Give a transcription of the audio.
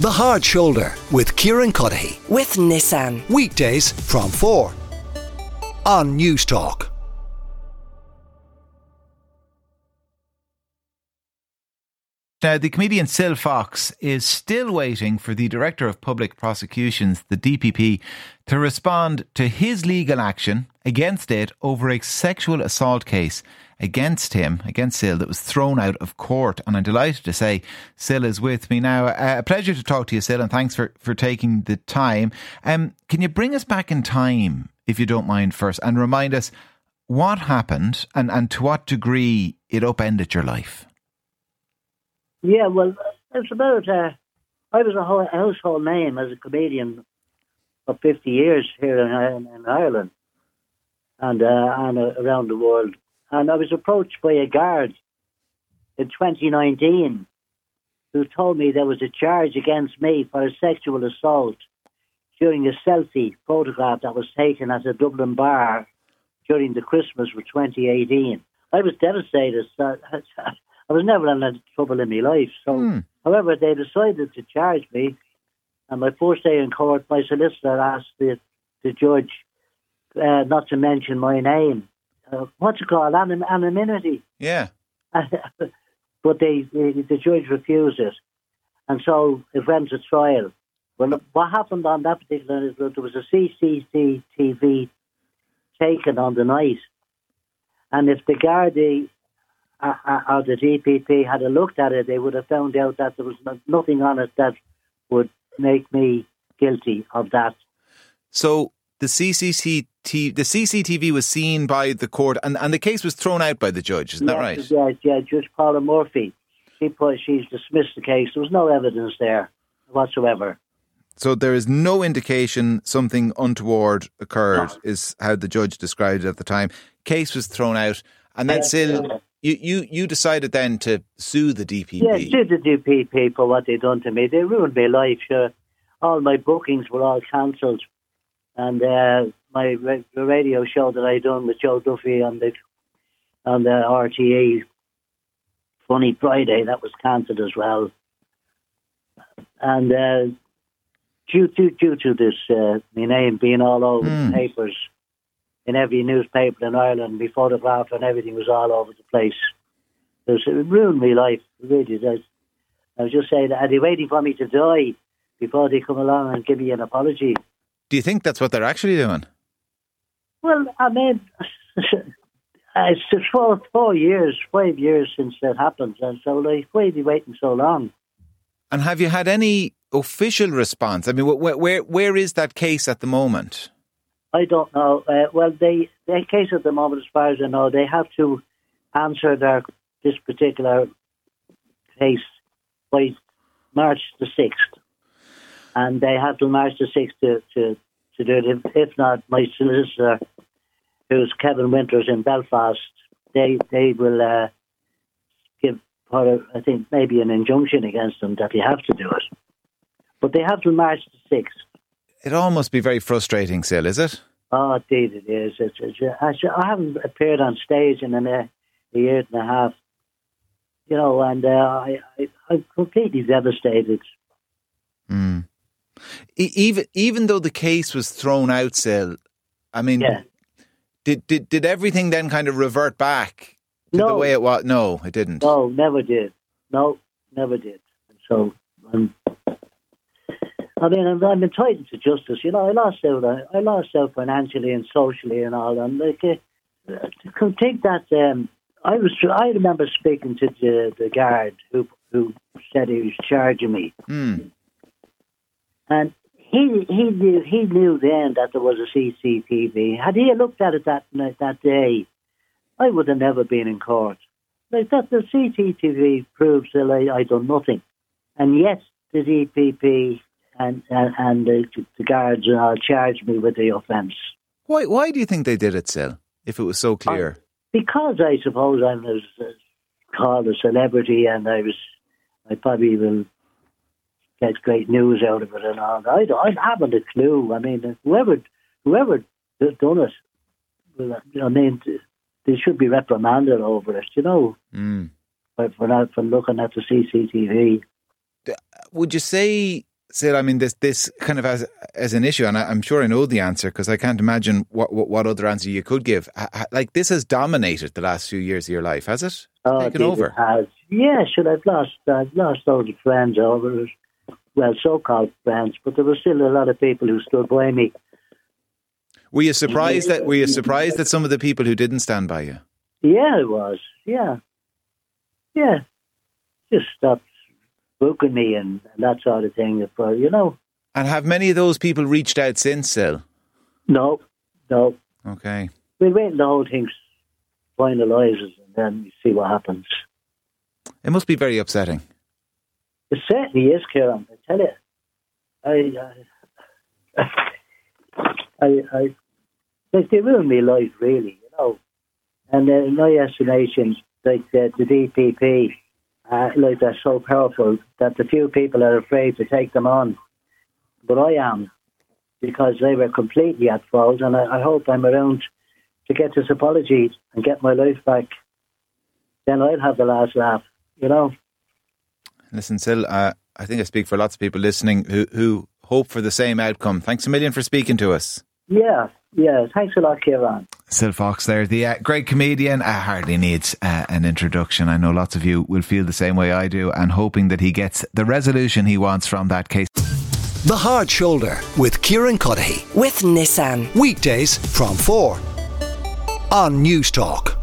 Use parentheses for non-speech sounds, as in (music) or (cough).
The Hard Shoulder with Kieran Cuddihy. With Nissan. Weekdays from 4 on Newstalk. Now, the comedian Sil Fox is still waiting for the Director of Public Prosecutions, the DPP, to respond to his legal action against it over a sexual assault case against him, against Sil, that was thrown out of court. And I'm delighted to say Sil is with me now. Uh, a pleasure to talk to you, Sil, and thanks for, for taking the time. Um, can you bring us back in time, if you don't mind, first, and remind us what happened and, and to what degree it upended your life? Yeah, well, it's about. Uh, I was a household name as a comedian for 50 years here in, in Ireland and uh, and uh, around the world. And I was approached by a guard in 2019 who told me there was a charge against me for a sexual assault during a selfie photograph that was taken at a Dublin bar during the Christmas of 2018. I was devastated. (laughs) I was never in any trouble in my life. So, mm. however, they decided to charge me. And my first day in court, my solicitor asked the, the judge uh, not to mention my name. Uh, what's it called? Anim- anonymity. Yeah. (laughs) but they, they, the judge refused it. And so it went to trial. Well, what happened on that particular is that there was a CCTV taken on the night. And if the Gardaí uh, uh, or the DPP had looked at it, they would have found out that there was nothing on it that would make me guilty of that. So the CCTV, the CCTV was seen by the court, and, and the case was thrown out by the judge. Isn't yes, that right? Yeah, yeah. Judge Paula Murphy. She put, she's dismissed the case. There was no evidence there whatsoever. So there is no indication something untoward occurred, no. is how the judge described it at the time. Case was thrown out, and then still you, you, you decided then to sue the DPP. Yeah, sue the DPP for what they done to me. They ruined my life. Sure. All my bookings were all cancelled, and uh, my the radio show that I done with Joe Duffy on the on the RTE Funny Friday that was cancelled as well. And uh, due to due to this, uh, my name being all over mm. the hmm. papers in every newspaper in Ireland. My photograph and everything was all over the place. It, was, it ruined my life. Really. I was just saying, are they waiting for me to die before they come along and give me an apology? Do you think that's what they're actually doing? Well, I mean, (laughs) it's just four, four years, five years since that happened, and so like, why are they waiting so long? And have you had any official response? I mean, where where, where is that case at the moment? I don't know. Uh, well, they the case at the moment, as far as I know, they have to answer their this particular case by March the sixth, and they have to March the sixth to, to, to do it. If, if not, my solicitor, who's Kevin Winters in Belfast, they they will uh, give, I think, maybe an injunction against them that they have to do it. But they have to March the sixth. It all must be very frustrating, Sil, is it? Oh, indeed it is. It's, it's, I haven't appeared on stage in a, a year and a half, you know, and uh, I, I, I'm completely devastated. Mm. Even even though the case was thrown out, Sil, I mean, yeah. did, did did everything then kind of revert back to no. the way it was? No, it didn't. No, never did. No, never did. So I'm I mean, I'm, I'm entitled to justice. You know, I lost out. I lost out financially and socially and all. And like, uh, take that, um, I was. I remember speaking to the, the guard who who said he was charging me, mm. And he he knew he knew then that there was a CCTV. Had he looked at it that that day, I would have never been in court. Like that, the CCTV proves that I, I done nothing, and yet the DPP and and, and the, the guards uh, charged me with the offence. Why? Why do you think they did it, Sil? If it was so clear, uh, because I suppose I was uh, called a celebrity, and I was, I probably will get great news out of it and all. I, I haven't a clue. I mean, whoever whoever has done it, I mean, they should be reprimanded over it. You know, mm. for not for looking at the CCTV. Would you say Sil, I mean, this this kind of as as an issue, and I, am sure I know the answer because I can't imagine what, what, what other answer you could give. Like this has dominated the last few years of your life, has it? Oh, Taken over. It has. Yeah, sure. I've lost I've lost all the friends over it. Well, so-called friends, but there were still a lot of people who stood by me. Were you surprised that Were you surprised that some of the people who didn't stand by you? Yeah, I was. Yeah, yeah. Just stopped booking me and, and that sort of thing. For you know. And have many of those people reached out since, still? No, no. Okay. We'll wait the whole thing finalises and then we see what happens. It must be very upsetting. It certainly is, Kieran. Tell you, I, I, I, I like they ruined my life, really. You know, and uh, in my estimation, like the, the DPP, uh, like they're so powerful that the few people are afraid to take them on. But I am, because they were completely at fault, and I, I hope I'm around to get this apology and get my life back. Then I'll have the last laugh, you know. Listen, Sil, uh, I think I speak for lots of people listening who, who hope for the same outcome. Thanks a million for speaking to us. Yeah, yeah. Thanks a lot, Kieran. Sil Fox there, the uh, great comedian, uh, hardly needs uh, an introduction. I know lots of you will feel the same way I do and hoping that he gets the resolution he wants from that case. The Hard Shoulder with Kieran Cuddihy. With Nissan. Weekdays from 4 on Newstalk.